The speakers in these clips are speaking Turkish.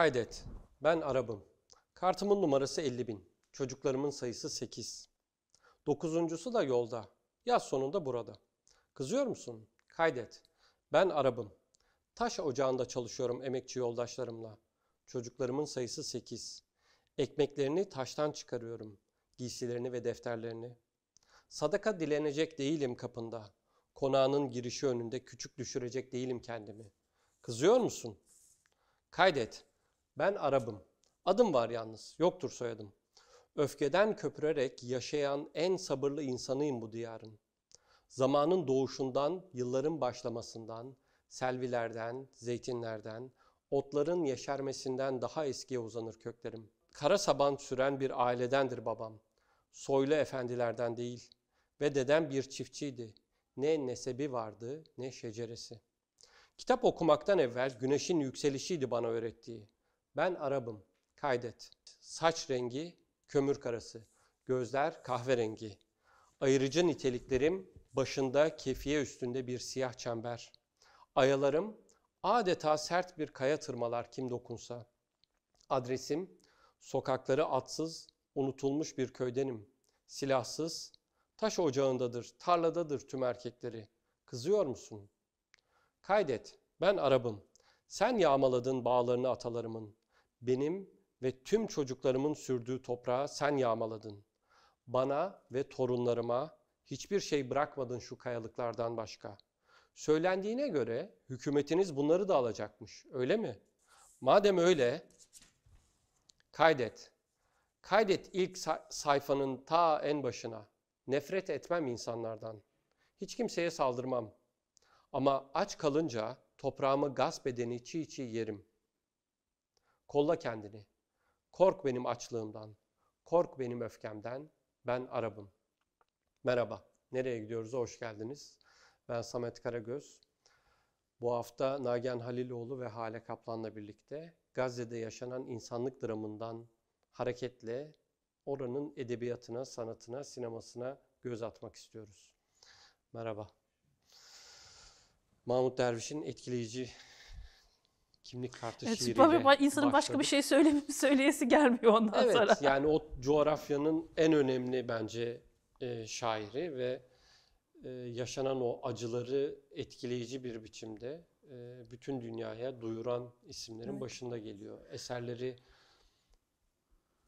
Kaydet. Ben Arap'ım. Kartımın numarası 50 bin. Çocuklarımın sayısı 8. Dokuzuncusu da yolda. Yaz sonunda burada. Kızıyor musun? Kaydet. Ben Arap'ım. Taş ocağında çalışıyorum emekçi yoldaşlarımla. Çocuklarımın sayısı 8. Ekmeklerini taştan çıkarıyorum. Giysilerini ve defterlerini. Sadaka dilenecek değilim kapında. Konağının girişi önünde küçük düşürecek değilim kendimi. Kızıyor musun? Kaydet. Ben Arap'ım. Adım var yalnız, yoktur soyadım. Öfkeden köpürerek yaşayan en sabırlı insanıyım bu diyarın. Zamanın doğuşundan, yılların başlamasından, selvilerden, zeytinlerden, otların yeşermesinden daha eskiye uzanır köklerim. Kara saban süren bir ailedendir babam. Soylu efendilerden değil ve dedem bir çiftçiydi. Ne nesebi vardı ne şeceresi. Kitap okumaktan evvel güneşin yükselişiydi bana öğrettiği. Ben Arap'ım, kaydet. Saç rengi kömür karası, gözler kahverengi. Ayırıcı niteliklerim başında kefiye üstünde bir siyah çember. Ayalarım adeta sert bir kaya tırmalar kim dokunsa. Adresim sokakları atsız, unutulmuş bir köydenim. Silahsız, taş ocağındadır, tarladadır tüm erkekleri. Kızıyor musun? Kaydet, ben Arap'ım. Sen yağmaladın bağlarını atalarımın. Benim ve tüm çocuklarımın sürdüğü toprağı sen yağmaladın. Bana ve torunlarıma hiçbir şey bırakmadın şu kayalıklardan başka. Söylendiğine göre hükümetiniz bunları da alacakmış, öyle mi? Madem öyle, kaydet. Kaydet ilk sayfanın ta en başına. Nefret etmem insanlardan. Hiç kimseye saldırmam. Ama aç kalınca toprağımı gasp edeni çiğ çiğ yerim. Kolla kendini. Kork benim açlığımdan. Kork benim öfkemden. Ben Arap'ım. Merhaba. Nereye gidiyoruz? Hoş geldiniz. Ben Samet Karagöz. Bu hafta Nagihan Haliloğlu ve Hale Kaplan'la birlikte Gazze'de yaşanan insanlık dramından hareketle oranın edebiyatına, sanatına, sinemasına göz atmak istiyoruz. Merhaba. Mahmut Derviş'in etkileyici kimlik kartı evet, şiiriyle insanın başka bir şey söyle, söyleyesi gelmiyor ondan evet, sonra. Evet yani o coğrafyanın en önemli bence e, şairi ve e, yaşanan o acıları etkileyici bir biçimde e, bütün dünyaya duyuran isimlerin evet. başında geliyor. Eserleri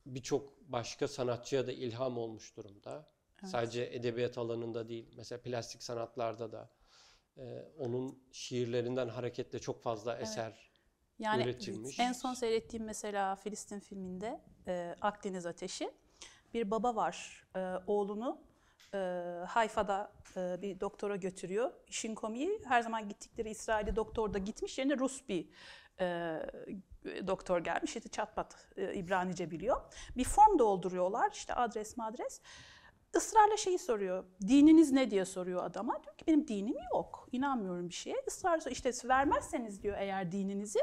birçok başka sanatçıya da ilham olmuş durumda. Evet. Sadece edebiyat alanında değil, mesela plastik sanatlarda da e, onun şiirlerinden hareketle çok fazla evet. eser yani üretilmiş. En son seyrettiğim mesela Filistin filminde e, Akdeniz Ateşi. Bir baba var e, oğlunu e, Hayfa'da e, bir doktora götürüyor. İşin komiği her zaman gittikleri İsrail'de doktor da gitmiş yerine Rus bir e, doktor gelmiş. İşte çatpat e, İbranice biliyor. Bir form dolduruyorlar işte adres madres. Israrla şeyi soruyor. Dininiz ne diye soruyor adama. Diyor ki benim dinim yok. İnanmıyorum bir şeye. Israrla işte vermezseniz diyor eğer dininizi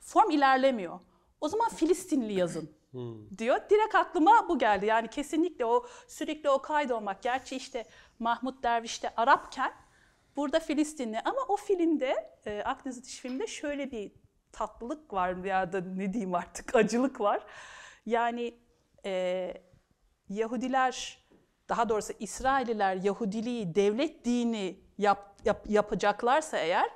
form ilerlemiyor. O zaman Filistinli yazın hmm. diyor. Direkt aklıma bu geldi. Yani kesinlikle o sürekli o kaydolmak. Gerçi işte Mahmut Derviş de Arapken burada Filistinli. Ama o filmde, e, Akdeniz Ateş filmde şöyle bir tatlılık var ya da ne diyeyim artık acılık var. Yani e, Yahudiler daha doğrusu İsrailliler Yahudiliği devlet dini yap, yap, yapacaklarsa eğer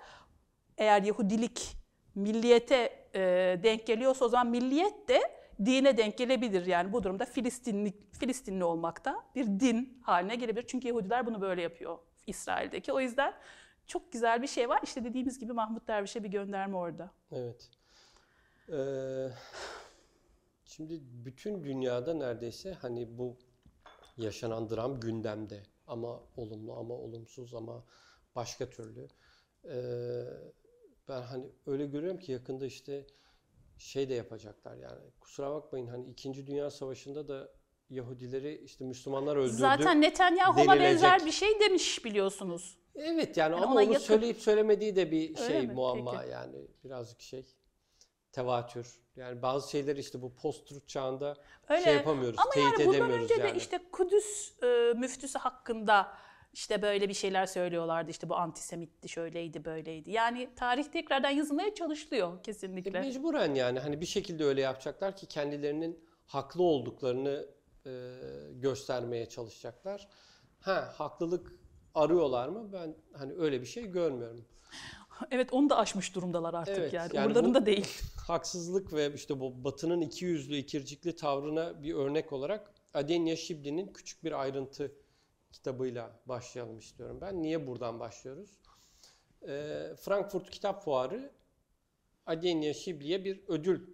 eğer Yahudilik milliyete e, denk geliyorsa o zaman milliyet de dine denk gelebilir. Yani bu durumda Filistinli, Filistinli olmak da bir din haline gelebilir. Çünkü Yahudiler bunu böyle yapıyor İsrail'deki. O yüzden çok güzel bir şey var. İşte dediğimiz gibi Mahmut Derviş'e bir gönderme orada. Evet. Ee, şimdi bütün dünyada neredeyse hani bu yaşanan dram gündemde. Ama olumlu ama olumsuz ama başka türlü. Ee, ben hani öyle görüyorum ki yakında işte şey de yapacaklar yani. Kusura bakmayın hani 2. Dünya Savaşı'nda da Yahudileri işte Müslümanlar öldürdü. Zaten Netanyahu ona benzer bir şey demiş biliyorsunuz. Evet yani, yani ama onu yakın. söyleyip söylemediği de bir şey muamma Peki. yani birazcık şey tevatür. Yani bazı şeyler işte bu post-truth çağında Öyle. şey yapamıyoruz, Ama teyit yani bundan önce de işte Kudüs e, müftüsü hakkında işte böyle bir şeyler söylüyorlardı. İşte bu antisemitti, şöyleydi, böyleydi. Yani tarih tekrardan yazılmaya çalışılıyor E, kesinlikle. Mecburen yani hani bir şekilde öyle yapacaklar ki kendilerinin haklı olduklarını e, göstermeye çalışacaklar. Ha haklılık arıyorlar mı? Ben hani öyle bir şey görmüyorum. Evet onu da aşmış durumdalar artık Evet, yani. yani Umurlarında bu- değil. Haksızlık ve işte bu Batı'nın iki yüzlü, ikircikli tavrına bir örnek olarak Adenya Şibli'nin küçük bir ayrıntı kitabıyla başlayalım istiyorum ben. Niye buradan başlıyoruz? Ee, Frankfurt Kitap Fuarı Adenya Şibli'ye bir ödül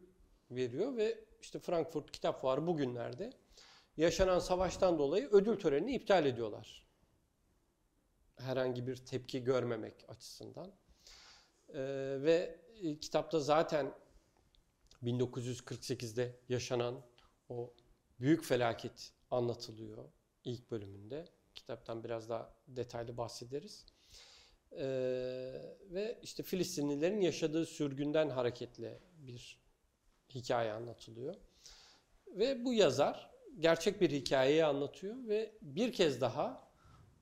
veriyor ve işte Frankfurt Kitap Fuarı bugünlerde yaşanan savaştan dolayı ödül törenini iptal ediyorlar. Herhangi bir tepki görmemek açısından. Ee, ve e, kitapta zaten 1948'de yaşanan o büyük felaket anlatılıyor ilk bölümünde. Kitaptan biraz daha detaylı bahsederiz. Ee, ve işte Filistinlilerin yaşadığı sürgünden hareketle bir hikaye anlatılıyor. Ve bu yazar gerçek bir hikayeyi anlatıyor ve bir kez daha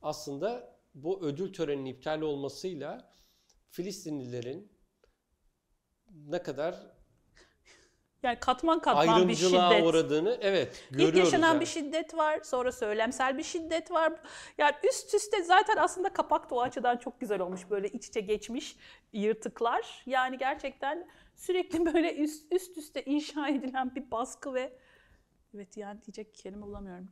aslında bu ödül töreninin iptal olmasıyla Filistinlilerin ne kadar Yani katman katman bir şiddet. uğradığını evet görüyoruz. İlk yaşanan yani. bir şiddet var, sonra söylemsel bir şiddet var. Yani üst üste zaten aslında kapak da o açıdan çok güzel olmuş. Böyle iç içe geçmiş yırtıklar. Yani gerçekten sürekli böyle üst, üst üste inşa edilen bir baskı ve evet yani diyecek kelime bulamıyorum.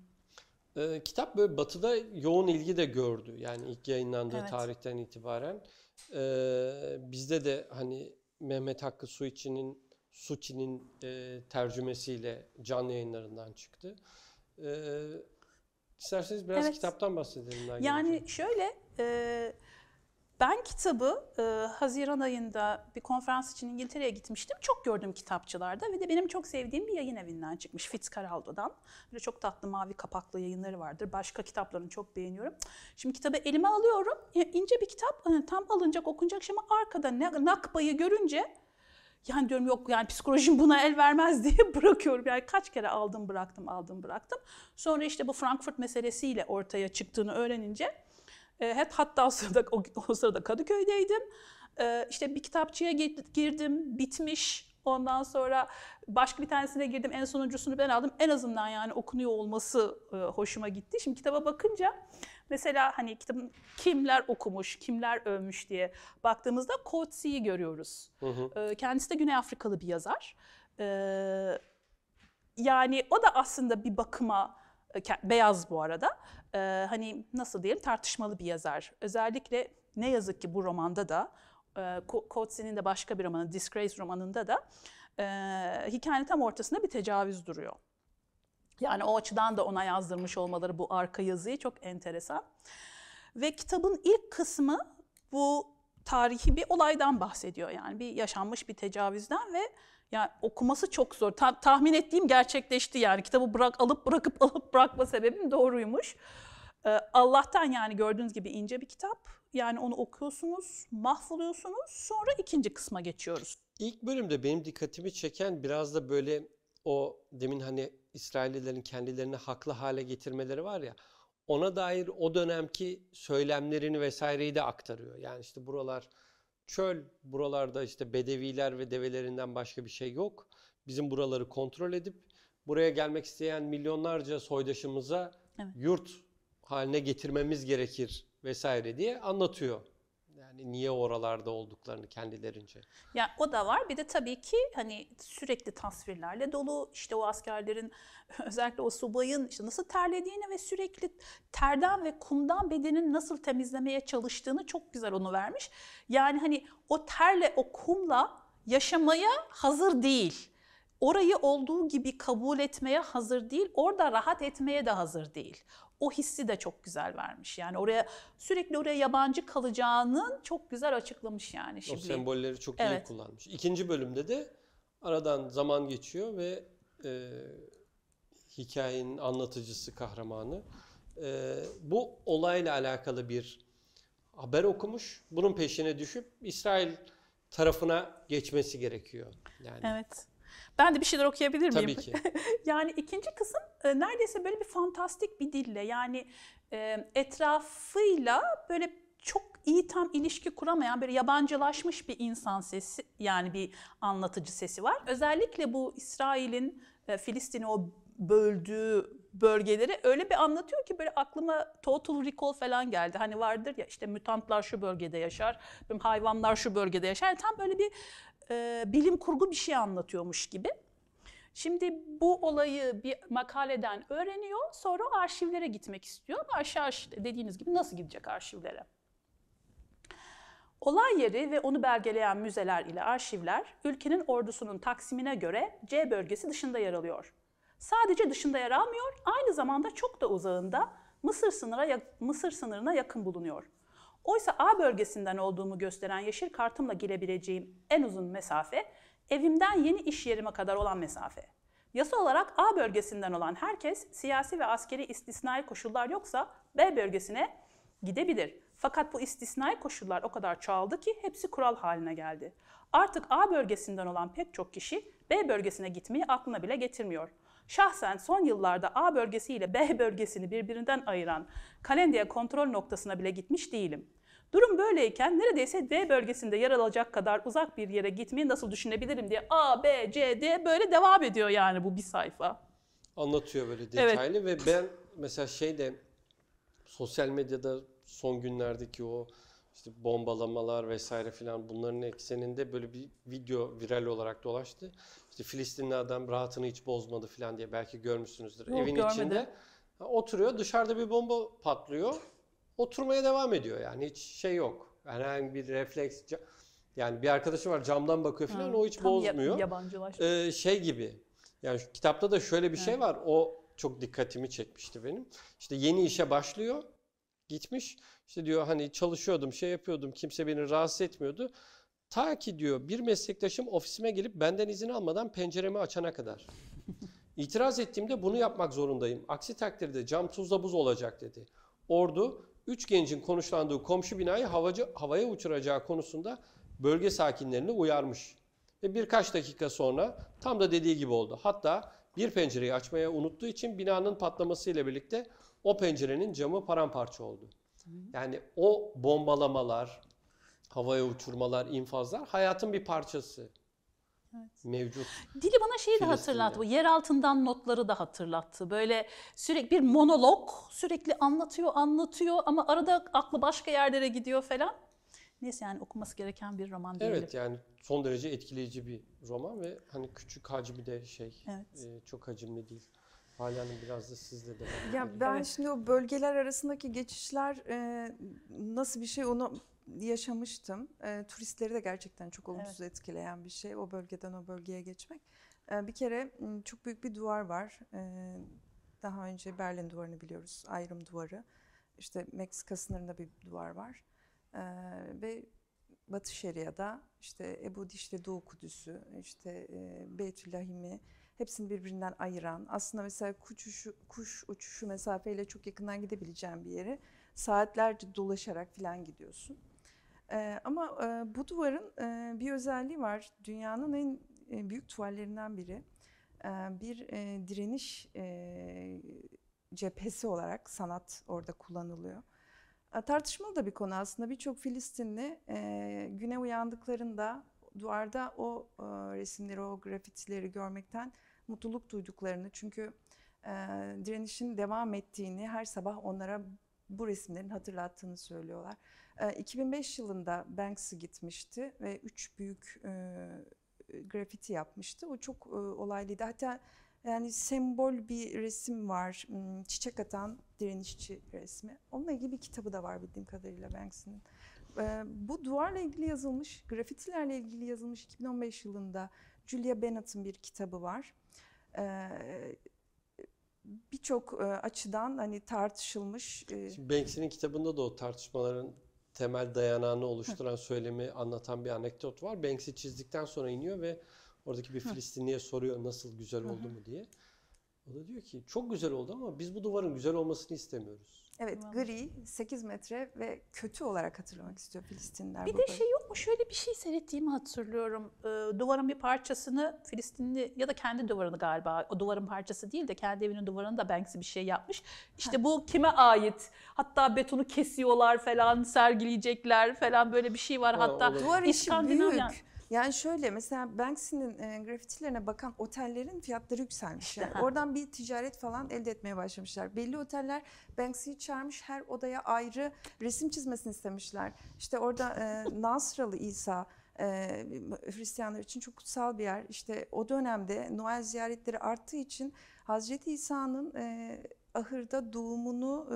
Ee, kitap böyle batıda yoğun ilgi de gördü. Yani ilk yayınlandığı Evet. tarihten itibaren. Ee, bizde de hani Mehmet Hakkı Suçi'nin Suçi'nin e, tercümesiyle canlı yayınlarından çıktı. Ee, isterseniz biraz Evet. kitaptan bahsedelim. Yani Hocam. şöyle, e, ben kitabı e, Haziran ayında bir konferans için İngiltere'ye gitmiştim. Çok gördüm kitapçılarda ve de benim çok sevdiğim bir yayın evinden çıkmış Fitzcarraldo'dan. Böyle çok tatlı mavi kapaklı yayınları vardır. Başka kitaplarını çok beğeniyorum. Şimdi kitabı elime alıyorum. İnce bir kitap, hani tam alınacak, okunacak ama arkada nakbayı görünce yani diyorum yok yani psikolojim buna el vermez diye bırakıyorum. Yani kaç kere aldım bıraktım aldım bıraktım. Sonra işte bu Frankfurt meselesiyle ortaya çıktığını öğrenince hep hatta o sırada, o, o sırada Kadıköy'deydim. E, işte bir kitapçıya gi- girdim bitmiş. Ondan sonra başka bir tanesine girdim. En sonuncusunu ben aldım. En azından yani okunuyor olması e, hoşuma gitti. Şimdi kitaba bakınca mesela hani kitabın kimler okumuş, kimler övmüş diye baktığımızda Coetzee'yi görüyoruz. Hı hı. Kendisi de Güney Afrikalı bir yazar. Yani o da aslında bir bakıma e, beyaz bu arada. Ee, Hani nasıl diyelim tartışmalı bir yazar. Özellikle ne yazık ki bu romanda da e, Ko- Coetzee'nin de başka bir romanı Disgrace romanında da e, hikayenin tam ortasında bir tecavüz duruyor. Yani o açıdan da ona yazdırmış olmaları bu arka yazıyı çok enteresan. Ve kitabın ilk kısmı bu tarihi bir olaydan bahsediyor. Yani bir yaşanmış bir tecavüzden ve yani okuması çok zor. Ta- tahmin ettiğim gerçekleşti yani. Kitabı bırak alıp bırakıp alıp bırakma sebebim doğruymuş. Ee, Allah'tan yani gördüğünüz gibi ince bir kitap. Yani onu okuyorsunuz, mahvoluyorsunuz. Sonra ikinci kısma geçiyoruz. İlk bölümde benim dikkatimi çeken biraz da böyle o demin hani İsraillilerin kendilerini haklı hale getirmeleri var ya ona dair o dönemki söylemlerini vesaireyi de aktarıyor. Yani işte buralar çöl, buralarda işte bedeviler ve develerinden başka bir şey yok. Bizim buraları kontrol edip buraya gelmek isteyen milyonlarca soydaşımıza Evet. yurt haline getirmemiz gerekir vesaire diye anlatıyor. Yani niye oralarda olduklarını kendilerince. Yani o da var. Bir de tabii ki hani sürekli tasvirlerle dolu. İşte o askerlerin özellikle o subayın işte nasıl terlediğini ve sürekli terden ve kumdan bedenini nasıl temizlemeye çalıştığını çok güzel onu vermiş. Yani hani o terle o kumla yaşamaya hazır değil. Orayı olduğu gibi kabul etmeye hazır değil. Orada rahat etmeye de hazır değil. O hissi de çok güzel vermiş. Yani oraya sürekli oraya yabancı kalacağının çok güzel açıklamış yani O şimdi. sembolleri çok iyi Evet. kullanmış. İkinci bölümde de aradan zaman geçiyor ve e, hikayenin anlatıcısı, kahramanı e, bu olayla alakalı bir haber okumuş. Bunun peşine düşüp İsrail tarafına geçmesi gerekiyor. Yani Evet. Ben de bir şeyler okuyabilir miyim? tabii ki. yani ikinci kısım e, neredeyse böyle bir fantastik bir dille yani e, etrafıyla böyle çok iyi tam ilişki kuramayan böyle yabancılaşmış bir insan sesi yani bir anlatıcı sesi var. Özellikle bu İsrail'in e, Filistin'i o böldüğü bölgeleri öyle bir anlatıyor ki böyle aklıma Total Recall falan geldi. Hani vardır ya işte mutantlar şu bölgede yaşar, hayvanlar şu bölgede yaşar. Yani tam böyle bir e, bilim kurgu bir şey anlatıyormuş gibi. Şimdi bu olayı bir makaleden öğreniyor, sonra arşivlere gitmek istiyor. Aşağı dediğiniz gibi nasıl gidecek arşivlere? Olay yeri ve onu belgeleyen müzeler ile arşivler ülkenin ordusunun taksimine göre C bölgesi dışında yer alıyor. Sadece dışında yer almıyor, aynı zamanda çok da uzağında Mısır sınırına, Mısır sınırına yakın bulunuyor. Oysa A bölgesinden olduğumu gösteren yeşil kartımla girebileceğim en uzun mesafe, evimden yeni iş yerime kadar olan mesafe. Yasa olarak A bölgesinden olan herkes siyasi ve askeri istisnai koşullar yoksa B bölgesine gidebilir. Fakat bu istisnai koşullar o kadar çoğaldı ki hepsi kural haline geldi. Artık A bölgesinden olan pek çok kişi B bölgesine gitmeyi aklına bile getirmiyor. Şahsen son yıllarda A bölgesi ile B bölgesini birbirinden ayıran Kalendiya kontrol noktasına bile gitmiş değilim. Durum böyleyken neredeyse D bölgesinde yer alacak kadar uzak bir yere gitmeyi nasıl düşünebilirim diye A, B, C, D böyle devam ediyor yani bu bir sayfa. Anlatıyor böyle Evet. detaylı ve ben mesela şeyde sosyal medyada son günlerdeki o işte bombalamalar vesaire filan bunların ekseninde böyle bir video viral olarak dolaştı. İşte Filistinli adam rahatını hiç bozmadı filan diye belki görmüşsünüzdür. Yok, Evin görmedim. içinde oturuyor dışarıda bir bomba patlıyor. Oturmaya devam ediyor yani hiç şey yok. Herhangi bir refleks yani bir arkadaşı var camdan bakıyor filan o hiç bozmuyor. yabancılaş. Ee, şey gibi. Yani şu kitapta da şöyle bir şey var. O çok dikkatimi çekmişti benim. İşte yeni işe başlıyor. Gitmiş. İşte diyor hani çalışıyordum, şey yapıyordum. Kimse beni rahatsız etmiyordu. Ta ki diyor bir meslektaşım ofisime gelip benden izin almadan penceremi açana kadar. İtiraz ettiğimde bunu yapmak zorundayım. Aksi takdirde cam tuzla buz olacak dedi. Ordu, üç gencin konuşlandığı komşu binayı havacı, havaya uçuracağı konusunda bölge sakinlerini uyarmış. Ve birkaç dakika sonra tam da dediği gibi oldu. Hatta bir pencereyi açmaya unuttuğu için binanın patlamasıyla birlikte o pencerenin camı paramparça oldu. Yani o bombalamalar, havaya uçurmalar, infazlar hayatın bir parçası. Mevcut. Dili bana şeyi de hatırlattı. Bu yer altından notları da hatırlattı. Böyle sürekli bir monolog, sürekli anlatıyor, anlatıyor ama arada aklı başka yerlere gidiyor falan. Neyse yani okunması gereken bir roman diyelim. Evet yani son derece etkileyici bir roman ve hani küçük hacmi de şey Evet. e, çok hacimli değil. Hala biraz da sizle de. Ya ben Evet. şimdi o bölgeler arasındaki geçişler e, nasıl bir şey onu yaşamıştım. E, turistleri de gerçekten çok olumsuz etkileyen bir şey o bölgeden o bölgeye geçmek. E, bir kere m, çok büyük bir duvar var. E, daha önce Berlin duvarını biliyoruz, ayrım duvarı. İşte Meksika sınırında bir duvar var. E, ve Batı Şeria'da işte Ebu Dişli Doğu Kudüs'ü, işte e, Beytüllahim'i hepsini birbirinden ayıran, aslında mesela kuş uçuşu, kuş uçuşu mesafeyle çok yakından gidebileceğin bir yere saatlerce dolaşarak falan gidiyorsun. Ee, ama e, bu duvarın e, bir özelliği var. Dünyanın en e, büyük tuvallerinden biri. Ee, bir e, direniş e, cephesi olarak sanat orada kullanılıyor. E, Tartışmalı da bir konu aslında. Birçok Filistinli e, güne uyandıklarında duvarda o e, resimleri, o grafitileri görmekten mutluluk duyduklarını çünkü e, direnişin devam ettiğini her sabah onlara bu resimlerin hatırlattığını söylüyorlar. E, 2005 yılında Banksy gitmişti ve üç büyük e, grafiti yapmıştı. O çok e, olaylıydı. Hatta yani sembol bir resim var. Hmm, Çiçek atan direnişçi resmi. Onunla ilgili bir kitabı da var bildiğim kadarıyla Banksy'nin. E, bu duvarla ilgili yazılmış, grafitilerle ilgili yazılmış 2015 yılında Julia Bennett'ın bir kitabı var. E, Birçok e, açıdan hani tartışılmış. e, Banksy'nin kitabında da o tartışmaların temel dayanağını oluşturan söylemi anlatan bir anekdot var. Banksy çizdikten sonra iniyor ve oradaki bir Filistinliye soruyor nasıl güzel oldu mu diye. O da diyor ki çok güzel oldu ama biz bu duvarın güzel olmasını istemiyoruz. Evet Tamam. gri 8 metre ve kötü olarak hatırlamak istiyor Filistinliler. Bir bu de şey yok mu? Şöyle bir şey seyrettiğimi hatırlıyorum. Ee, duvarın bir parçasını Filistinli ya da kendi duvarını galiba o duvarın parçası değil de kendi evinin duvarını da Banksy bir şey yapmış. İşte bu kime ait? Hatta betonu kesiyorlar falan, sergileyecekler falan böyle bir şey var. Ha, Hatta. Duvar işi büyük. Yani şöyle mesela Banksy'nin e, grafitilerine bakan otellerin fiyatları yükselmiş. Yani ha. oradan bir ticaret falan elde etmeye başlamışlar. Belli oteller Banksy'yi çağırmış her odaya ayrı resim çizmesini istemişler. İşte orada e, Nasralı İsa e, Hristiyanlar için çok kutsal bir yer. İşte o dönemde Noel ziyaretleri arttığı için Hazreti İsa'nın e, ahırda doğumunu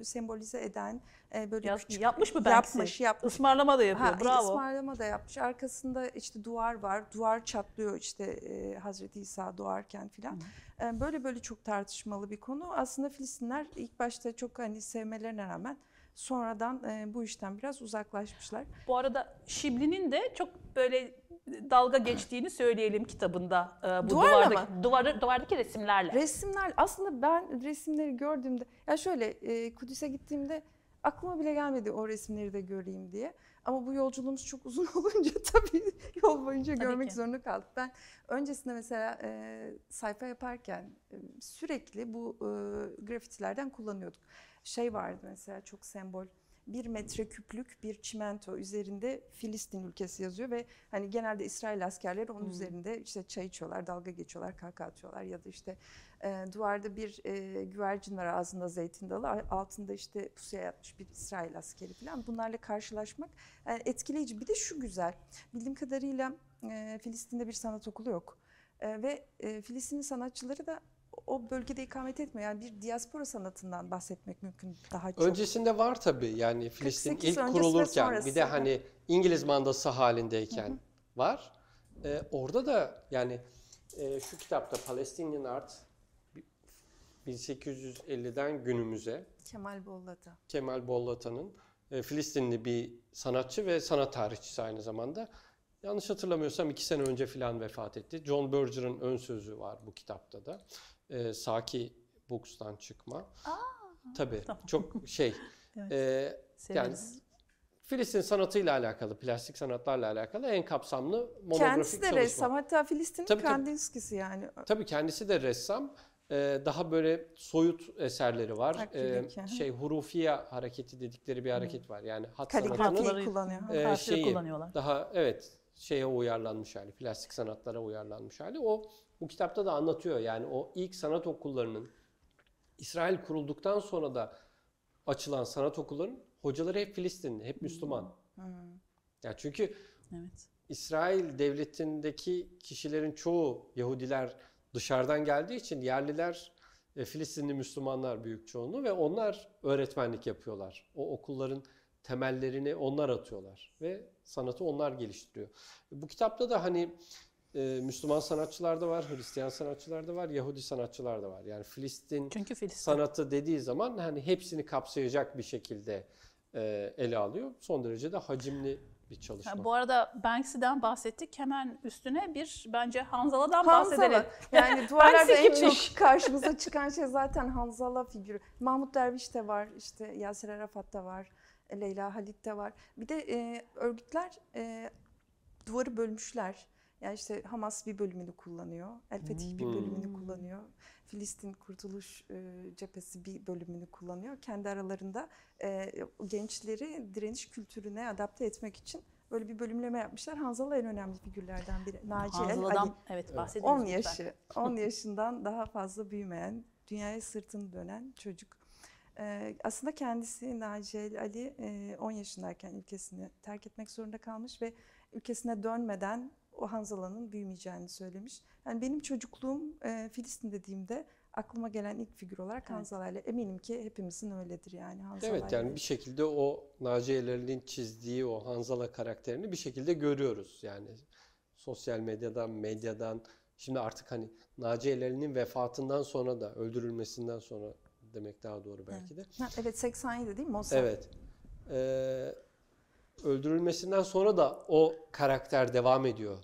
e, sembolize eden e, böyle Yaz- küçük yapmış mı Banksy? Yapmış, yapmış. ısmarlama da yapıyor. Ha, Bravo. ısmarlama da yapmış. Arkasında işte duvar var. Duvar çatlıyor işte e, Hazreti İsa doğarken filan. E, böyle böyle çok tartışmalı bir konu. Aslında Filistinler ilk başta çok hani sevmelerine rağmen sonradan e, bu işten biraz uzaklaşmışlar. Bu arada Şibli'nin de çok böyle dalga geçtiğini söyleyelim kitabında. Ee, bu Duvarla duvardaki, duvarı, duvardaki resimlerle. Resimler aslında ben resimleri gördüğümde ya şöyle e, Kudüs'e gittiğimde aklıma bile gelmedi o resimleri de göreyim diye. Ama bu yolculuğumuz çok uzun olunca tabii yol boyunca Tabii görmek ki. zorunda kaldık. Ben öncesinde mesela e, sayfa yaparken e, sürekli bu e, grafitilerden kullanıyorduk. Şey vardı mesela çok sembol. Bir metre küplük bir çimento üzerinde Filistin ülkesi yazıyor ve hani genelde İsrail askerleri onun üzerinde işte çay içiyorlar, dalga geçiyorlar, kaka atıyorlar ya da işte e, duvarda bir e, güvercin var ağzında zeytin dalı, altında işte pusuya yatmış bir İsrail askeri falan. Bunlarla karşılaşmak yani etkileyici. Bir de şu güzel, bildiğim kadarıyla e, Filistin'de bir sanat okulu yok. E, ve e, Filistinli sanatçıları da o bölgede ikamet etmiyor. Yani bir diaspora sanatından bahsetmek mümkün daha çok. Öncesinde var tabii yani Filistin 48 ilk kurulurken bir de hani İngiliz mandası halindeyken var. Ee, orada da yani e, şu kitapta Palestinian Art 1850'den günümüze Kemal Bollata. Kemal Bollata'nın e, Filistinli bir sanatçı ve sanat tarihçisi aynı zamanda. Yanlış hatırlamıyorsam iki sene önce filan vefat etti. John Berger'ın ön sözü var bu kitapta da. E, Saki Books'tan çıkma. Tabii Tamam. çok şey. Evet. e, yani. Filistin sanatıyla alakalı, plastik sanatlarla alakalı en kapsamlı monografik Kendisi de çalışma. ressam. Hatta Filistin'in. Kandinsky'si yani. Tabii kendisi de ressam. Ee, daha böyle soyut eserleri var. Akrilik, Ee, şey hurufiya hareketi dedikleri bir hareket var. Yani hat Kaligrafi sanatının kullanıyor. e, şeyi kullanıyorlar. daha evet şeye uyarlanmış hali, plastik sanatlara uyarlanmış hali. O bu kitapta da anlatıyor. Yani o ilk sanat okullarının İsrail kurulduktan sonra da açılan sanat okullarının hocaları hep Filistinli, hep Müslüman. Hmm. Ya çünkü Evet. İsrail devletindeki kişilerin çoğu Yahudiler dışarıdan geldiği için yerliler e, Filistinli Müslümanlar büyük çoğunluğu ve onlar öğretmenlik yapıyorlar. O okulların temellerini onlar atıyorlar ve sanatı onlar geliştiriyor. Bu kitapta da hani e, Müslüman sanatçılar da var, Hristiyan sanatçılar da var, Yahudi sanatçılar da var. Yani Filistin Çünkü Filistin. sanatı dediği zaman hani hepsini kapsayacak bir şekilde e, ele alıyor. Son derece de hacimli bir çalışma. Ha, bu arada Banksy'den bahsettik. Hemen üstüne bir bence Hanzala'dan bahsedelim. Hanzala. Yani duvarlarda en kimmiş? çok karşımıza çıkan şey zaten Hanzala figürü. Mahmut Derviş de var, işte Yasir Arafat da var, Leyla Halit de var. Bir de e, örgütler e, duvarı bölmüşler. Yani işte Hamas bir bölümünü kullanıyor, El Fetih bir Hmm. bölümünü kullanıyor. Filistin Kurtuluş e, Cephesi bir bölümünü kullanıyor. Kendi aralarında e, gençleri direniş kültürüne adapte etmek için böyle bir bölümleme yapmışlar. Hanzala en önemli figürlerden biri. Naci El Ali. Hanzala'dan evet bahsedelim. 10 lütfen. yaşı, 10 yaşından daha fazla büyümeyen, dünyaya sırtını dönen çocuk. Aslında kendisi Naci El Ali e, 10 yaşındayken ülkesini terk etmek zorunda kalmış ve ülkesine dönmeden o Hanzala'nın büyümeyeceğini söylemiş. Yani benim çocukluğum e, Filistin dediğimde aklıma gelen ilk figür olarak Evet. Hanzala ile eminim ki hepimizin öyledir yani Hanzala Evet yani bir şekilde o Naci Eler'in çizdiği o Hanzala karakterini bir şekilde görüyoruz. Yani sosyal medyadan, medyadan şimdi artık hani Naci Eler'in vefatından sonra da öldürülmesinden sonra demek daha doğru belki de. Ha, evet 87 değil mi Mossad? Evet. Ee, öldürülmesinden sonra da o karakter devam ediyor.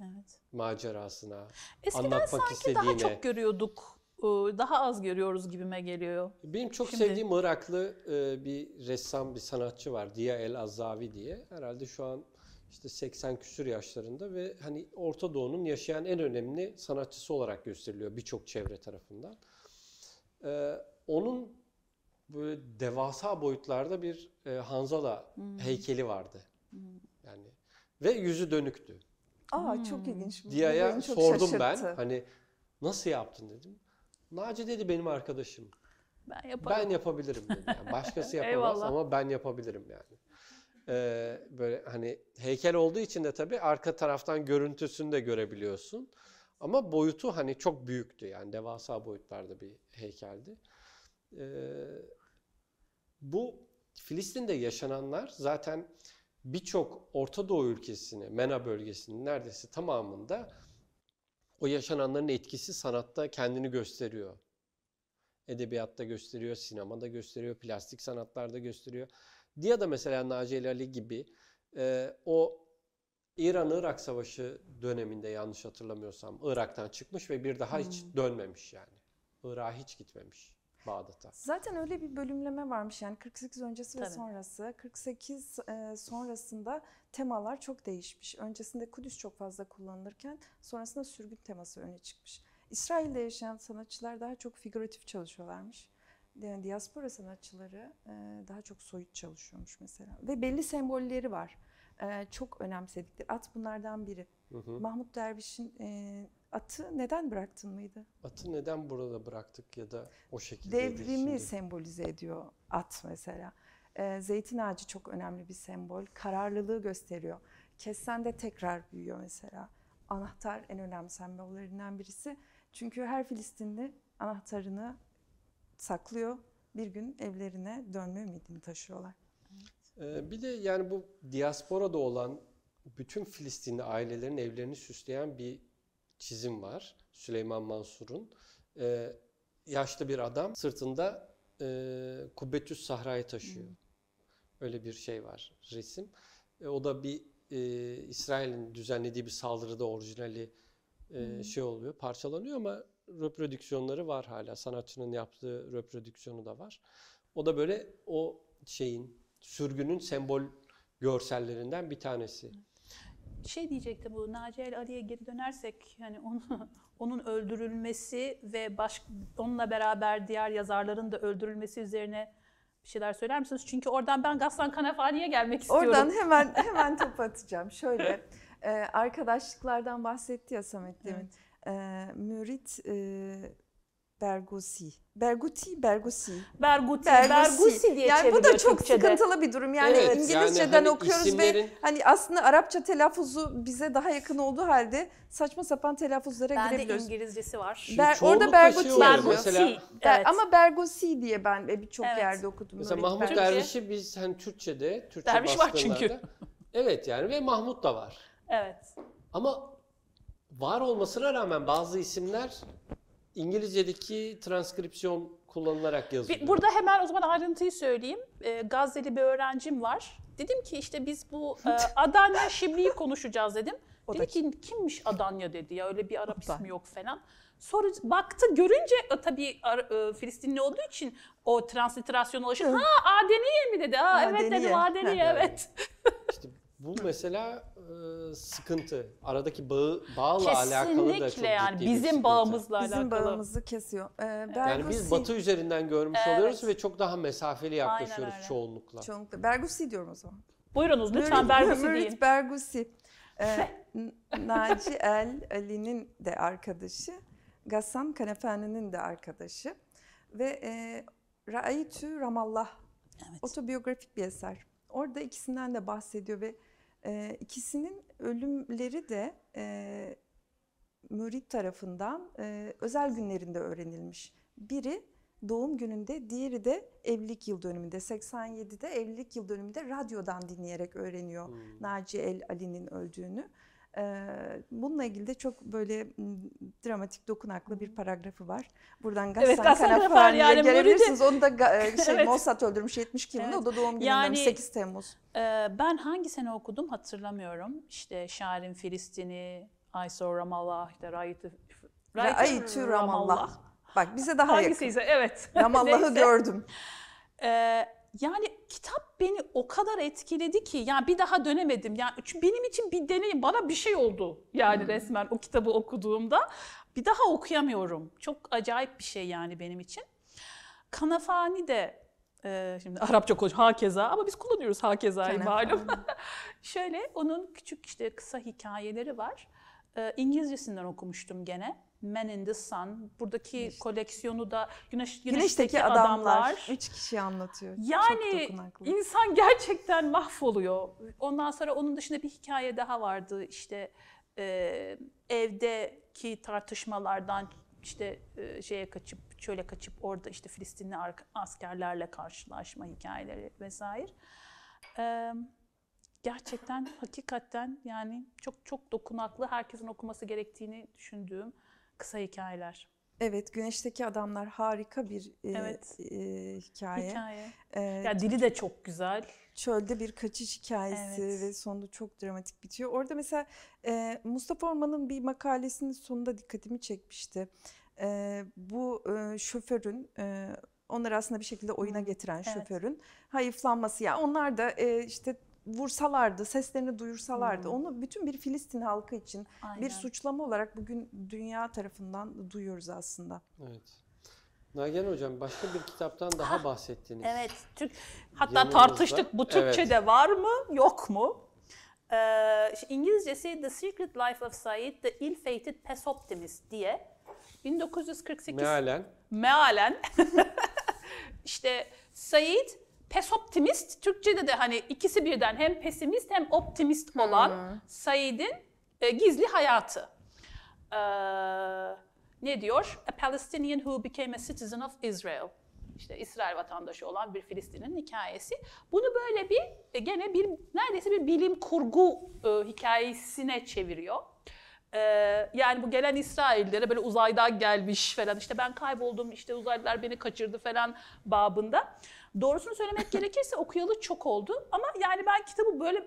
Evet. macerasına, Eskiden anlatmak sanki daha istediğine. çok görüyorduk. Ee, Daha az görüyoruz gibime geliyor. Benim çok Şimdi- sevdiğim Iraklı e, bir ressam, bir sanatçı var. Dia El Azavi diye. Herhalde şu an işte 80 küsür yaşlarında ve hani Orta Doğu'nun yaşayan en önemli sanatçısı olarak gösteriliyor birçok çevre tarafından. E, onun böyle devasa boyutlarda bir e, Hanzala heykeli vardı. Yani ve yüzü dönüktü. Aa çok ilginç. Çok sordum ben. şaşırttı. Hani nasıl yaptın dedim. Naci dedi benim arkadaşım. Ben yaparım. Ben yapabilirim dedi. Yani başkası yapamaz ama ben yapabilirim yani. Ee, böyle hani heykel olduğu için de tabii arka taraftan görüntüsünü de görebiliyorsun. Ama boyutu hani çok büyüktü yani devasa boyutlarda bir heykeldi. Ee, bu Filistin'de yaşananlar zaten birçok Orta Doğu ülkesini, MENA bölgesinin neredeyse tamamında o yaşananların etkisi sanatta kendini gösteriyor. Edebiyatta gösteriyor, sinemada gösteriyor, plastik sanatlarda gösteriyor. Dia da mesela Naci Ali gibi e, o İran-Irak Savaşı döneminde yanlış hatırlamıyorsam Irak'tan çıkmış ve bir daha hiç dönmemiş yani. Irak'a hiç gitmemiş Bağdat'a. Zaten öyle bir bölümleme varmış yani 48 öncesi ve Tabii. sonrası. 48 e, sonrasında temalar çok değişmiş. Öncesinde Kudüs çok fazla kullanılırken sonrasında sürgün teması öne çıkmış. İsrail'de yaşayan sanatçılar daha çok figüratif çalışıyorlarmış. Yani diaspora sanatçıları e, daha çok soyut çalışıyormuş mesela. Ve belli sembolleri var. E, çok önemsedikleri. At bunlardan biri. Hı hı. Mahmut Derviş'in e, atı neden bıraktın mıydı? Atı neden burada bıraktık ya da o şekilde Devrimi sembolize ediyor at mesela. Ee, zeytin ağacı çok önemli bir sembol. Kararlılığı gösteriyor. Kessen de tekrar büyüyor mesela. Anahtar en önemli sembollerinden birisi. Çünkü her Filistinli anahtarını saklıyor. Bir gün evlerine dönme ümidini taşıyorlar. Ee, bir de yani bu diasporada olan bütün Filistinli ailelerin evlerini süsleyen bir çizim var. Süleyman Mansur'un. Ee, yaşlı bir adam sırtında e, Kubbetüs Sahra'yı taşıyor. Öyle bir şey var resim. E, o da bir e, İsrail'in düzenlediği bir saldırıda orijinali e, şey oluyor, parçalanıyor ama reprodüksiyonları var hala. Sanatçının yaptığı reprodüksiyonu da var. O da böyle o şeyin sürgünün sembol görsellerinden bir tanesi. Şey diyecektim bu Naci El Ali'ye geri dönersek hani onu, onun öldürülmesi ve baş, onunla beraber diğer yazarların da öldürülmesi üzerine bir şeyler söyler misiniz? Çünkü oradan ben Gassan Kanafani'ye gelmek istiyorum. Oradan hemen hemen top atacağım. Şöyle e, arkadaşlıklardan bahsetti ya Samet demin. E, Mürit e, Bergusi. Berguti, Bergusi. Berguti, Bergusi. Bergusi diye yani bu da çok Türkçe'de. sıkıntılı bir durum. Yani Evet, İngilizceden yani hani okuyoruz isimlerin- ve hani aslında Arapça telaffuzu bize daha yakın olduğu halde saçma sapan telaffuzlara Bende girebiliyoruz. İngilizcesi var. Ber- orada Berguti şey. Mesela, Berguti, Ber- evet. Ama Bergusi diye ben birçok Evet. yerde okudum. mesela Mahmut Bergusi. Derviş- Derviş'i biz hani Türkçe'de, Türkçe Derviş var çünkü. Evet yani ve Mahmut da var. Evet. Ama var olmasına rağmen bazı isimler İngilizce'deki transkripsiyon kullanılarak yazılıyor. Bir- Burada hemen o zaman ayrıntıyı söyleyeyim. Ee, Gazze'li bir öğrencim var. Dedim ki işte biz bu e, Adanya Şibli'yi konuşacağız dedim. O dedi da ki kimmiş Adanya dedi ya öyle bir Arap da. ismi yok falan. Sonra baktı görünce e, tabii Ar- e, Filistinli olduğu için o transliterasyona ulaşıp ha Adeniye mi dedi. Ha evet Adeniye. dedim Adeniye Ha. evet. İşte bu mesela e, sıkıntı. Aradaki bağı bağla alakalı da çok Kesinlikle yani ciddi bir bizim sıkıntı. bağımızla Bizim alakalı. bağımızı kesiyor. Ee, Yani biz batı üzerinden görmüş Evet. oluyoruz ve çok daha mesafeli yaklaşıyoruz öyle. çoğunlukla. Çoğunlukla. Bergusi diyorum o zaman. Buyurunuz lütfen Mürit- Bergusi Mürit deyin. Bergusi. Ee, N- Naci El Ali'nin de arkadaşı. Gassan Kanefani'nin de arkadaşı. Ve e, Raaytü Ramallah Evet. otobiyografik bir eser. Orada ikisinden de bahsediyor ve e, ikisinin ölümleri de e, mürit tarafından e, özel günlerinde öğrenilmiş. Biri doğum gününde, diğeri de evlilik yıl dönümünde. 87'de evlilik yıl dönümünde radyodan dinleyerek öğreniyor Hmm. Naci El Ali'nin öldüğünü. Bununla ilgili de çok böyle dramatik, dokunaklı bir paragrafı var. Buradan Gassan Evet, Kanafani yani gelebilirsiniz. Onu da e, şey, Evet. Mossad öldürmüş 72 yılında. Evet. O da doğum gününden Yani- 8 Temmuz. Ee, ben hangi sene okudum hatırlamıyorum. İşte şairin Filistin'i, I saw Ramallah, işte Right to Ramallah. Bak bize daha yakın. Hangisiyse evet. Ramallah'ı gördüm. Ee, yani kitap beni o kadar etkiledi ki yani bir daha dönemedim. Yani benim için bir deneyim, bana bir şey oldu yani resmen o kitabı okuduğumda. Bir daha okuyamıyorum. Çok acayip bir şey yani benim için. Kanafani de e, şimdi Arapça konuş hakeza ama biz kullanıyoruz hakezayı malum. Şöyle onun küçük işte kısa hikayeleri var. Ee, İngilizcesinden okumuştum gene. Men in the Sun. Buradaki koleksiyonu da Güneş, Güneşteki adamlar. Üç kişi anlatıyor. Yani insan gerçekten mahvoluyor. Ondan sonra onun dışında bir hikaye daha vardı. İşte e, evdeki tartışmalardan işte e, şeye kaçıp çöle kaçıp orada işte Filistinli askerlerle karşılaşma hikayeleri vesaire. E, gerçekten hakikaten yani çok çok dokunaklı herkesin okuması gerektiğini düşündüğüm kısa hikayeler. Evet, Güneşteki Adamlar harika bir e, Evet. e, hikaye. Hikaye. E, Ya dili de çok güzel. çölde bir kaçış hikayesi Evet. ve sonunda çok dramatik bitiyor. Orada mesela e, Mustafa Orman'ın bir makalesinin sonunda dikkatimi çekmişti. E, bu e, şoförün, e, onları aslında bir şekilde oyuna getiren evet. şoförün hayıflanması. Ya onlar da e, işte vursalardı, seslerini duyursalardı, Hı. onu bütün bir Filistin halkı için Aynen. bir suçlama olarak bugün dünya tarafından duyuyoruz aslında. Evet. Nagihan Hocam başka bir kitaptan daha bahsettiniz. Evet. Türk hatta Yanımızda. tartıştık bu Evet. Türkçe'de var mı yok mu? Ee, İngilizcesi The Secret Life of Said, The Ill-Fated Pesoptimist diye 1948 Mealen. mealen işte Said pesoptimist Türkçe'de de hani ikisi birden hem pesimist hem optimist olan Said'in e, gizli hayatı. Ee, ne diyor? A Palestinian who became a citizen of Israel. İşte İsrail vatandaşı olan bir Filistin'in hikayesi. Bunu böyle bir e, gene bir neredeyse bir bilim kurgu e, hikayesine çeviriyor. Ee, yani bu gelen İsraillere böyle uzaydan gelmiş falan işte ben kayboldum işte uzaylılar beni kaçırdı falan babında. Doğrusunu söylemek gerekirse okuyalı çok oldu ama yani ben kitabı böyle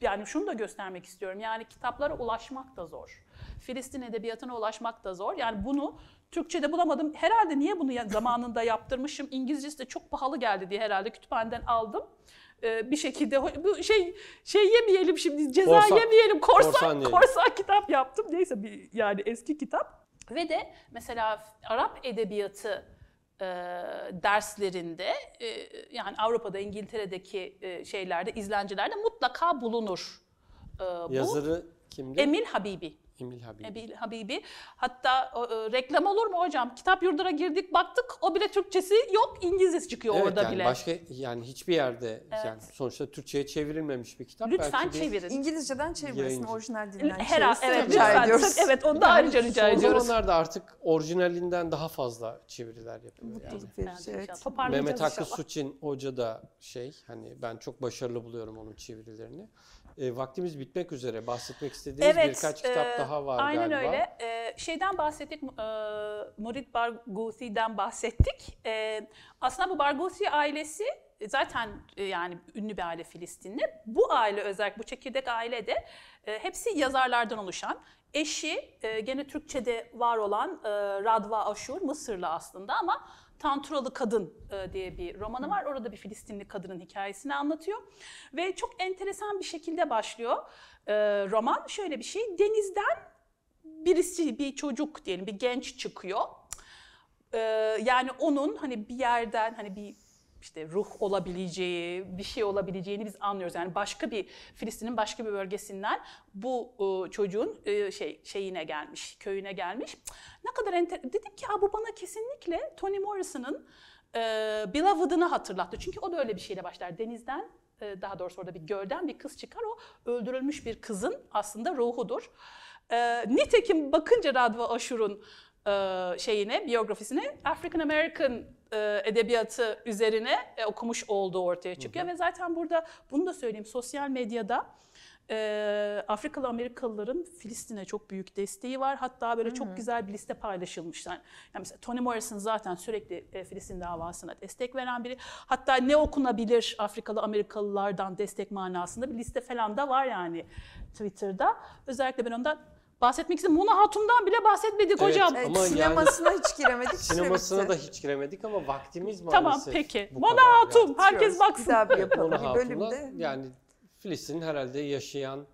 yani şunu da göstermek istiyorum. Yani kitaplara ulaşmak da zor. Filistin edebiyatına ulaşmak da zor. Yani bunu Türkçe'de bulamadım. Herhalde niye bunu zamanında yaptırmışım? İngilizcesi de çok pahalı geldi diye herhalde kütüphaneden aldım. Ee, bir şekilde bu şey şey yemeyelim şimdi ceza Korsan. yemeyelim korsan Korsan korsan, kitap yaptım neyse bir yani eski kitap ve de mesela Arap edebiyatı e, derslerinde e, yani Avrupa'da İngiltere'deki e, şeylerde izlencilerde mutlaka bulunur. E, bu Yazarı kimdi? Emil Habibi. Emil Habibi. Emil Habibi. Hatta e, reklam olur mu hocam? Kitap yurduna girdik baktık o bile Türkçesi yok İngilizcesi çıkıyor Evet orada yani bile. başka yani hiçbir yerde Evet. yani sonuçta Türkçe'ye çevrilmemiş bir kitap. Lütfen Belki çevirin. İngilizceden çevirmesini, Yayıncı. orijinal dilinden Herhalde çevirsin evet rica lütfen. ediyoruz. Evet onu da ayrıca rica Son ediyoruz. zamanlarda artık orijinalinden daha fazla çeviriler yapılıyor. Yani. Mutluluk verici, Yani evet. inşallah toparlayacağız Mehmet Hakkı. Suçin Hoca da şey hani ben çok başarılı buluyorum onun çevirilerini. E, vaktimiz bitmek üzere. Bahsetmek istediğiniz birkaç kitap e, daha var aynen galiba. öyle. E, şeyden bahsettik, e, Murit Barghousi'den bahsettik. E, aslında bu Barghousi ailesi zaten e, yani ünlü bir aile Filistinli. Bu aile özellikle bu çekirdek aile de e, hepsi yazarlardan oluşan. Eşi e, gene Türkçe'de var olan e, Radva Aşur, Mısırlı aslında ama Tanturalı Kadın e, diye bir romanı var. Orada bir Filistinli kadının hikayesini anlatıyor. Ve çok enteresan bir şekilde başlıyor e, roman. Şöyle bir şey, denizden birisi, bir çocuk diyelim, bir genç çıkıyor. Ee, yani onun hani bir yerden hani bir işte ruh olabileceği, bir şey olabileceğini biz anlıyoruz. Yani başka bir Filistin'in başka bir bölgesinden bu e, çocuğun e, şey şeyine gelmiş, köyüne gelmiş. Ne kadar enter dedim ki "Aa, bu bana kesinlikle Toni Morrison'ın e, Beloved'ını hatırlattı. Çünkü o da öyle bir şeyle başlar. Denizden e, daha doğrusu orada bir gölden bir kız çıkar. O öldürülmüş bir kızın aslında ruhudur. E, nitekim bakınca Radva Aşur'un e, şeyine, biyografisine African American e, edebiyatı üzerine e, okumuş olduğu ortaya çıkıyor. Ve zaten burada bunu da söyleyeyim sosyal medyada e, Afrikalı Amerikalıların Filistin'e çok büyük desteği var. Hatta böyle çok güzel bir liste paylaşılmışlar. Yani mesela Toni Morrison zaten sürekli e, Filistin davasına destek veren biri. Hatta ne okunabilir Afrikalı Amerikalılardan destek manasında bir liste falan da var yani Twitter'da. Özellikle ben ondan bahsetmek istedim. Mona Hatun'dan bile bahsetmedik Evet, hocam. Evet, Ama yani- sinemasına hiç giremedik. Sinemasına da hiç giremedik ama vaktimiz maalesef Tamam peki. yani. Hatun herkes baksın. Bir daha bir yapalım. Bir bölümde. yani Filistin'in herhalde yaşayan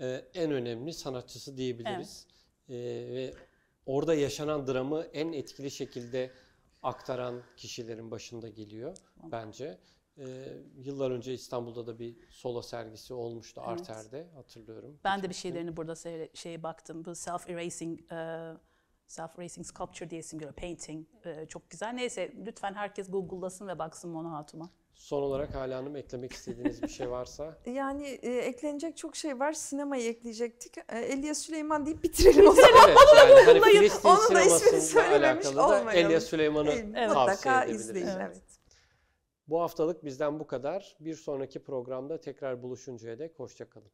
e, en önemli sanatçısı diyebiliriz. E, ve orada yaşanan dramı en etkili şekilde aktaran kişilerin başında geliyor bence. E, yıllar önce İstanbul'da da bir solo sergisi olmuştu Evet. Arter'de hatırlıyorum. Ben de bir şeylerini burada seyre- şeye baktım. Bu self erasing e, self erasing sculpture diye isim görüyor. Painting. E, çok güzel. Neyse lütfen herkes Google'lasın ve baksın Mona Hatun'a. Son olarak Hala Hanım eklemek istediğiniz bir şey varsa. Yani e, eklenecek çok şey var. Sinemayı ekleyecektik. E, Elia Süleyman deyip bitirelim o zaman. Evet yani hani Filistin Onun da ismini söylememiş alakalı da olmayalım. Elia Süleyman'ı Evet, tavsiye Mutlaka edebiliriz. izleyin. Evet. Evet. Bu haftalık bizden bu kadar. Bir sonraki programda tekrar buluşuncaya dek hoşçakalın.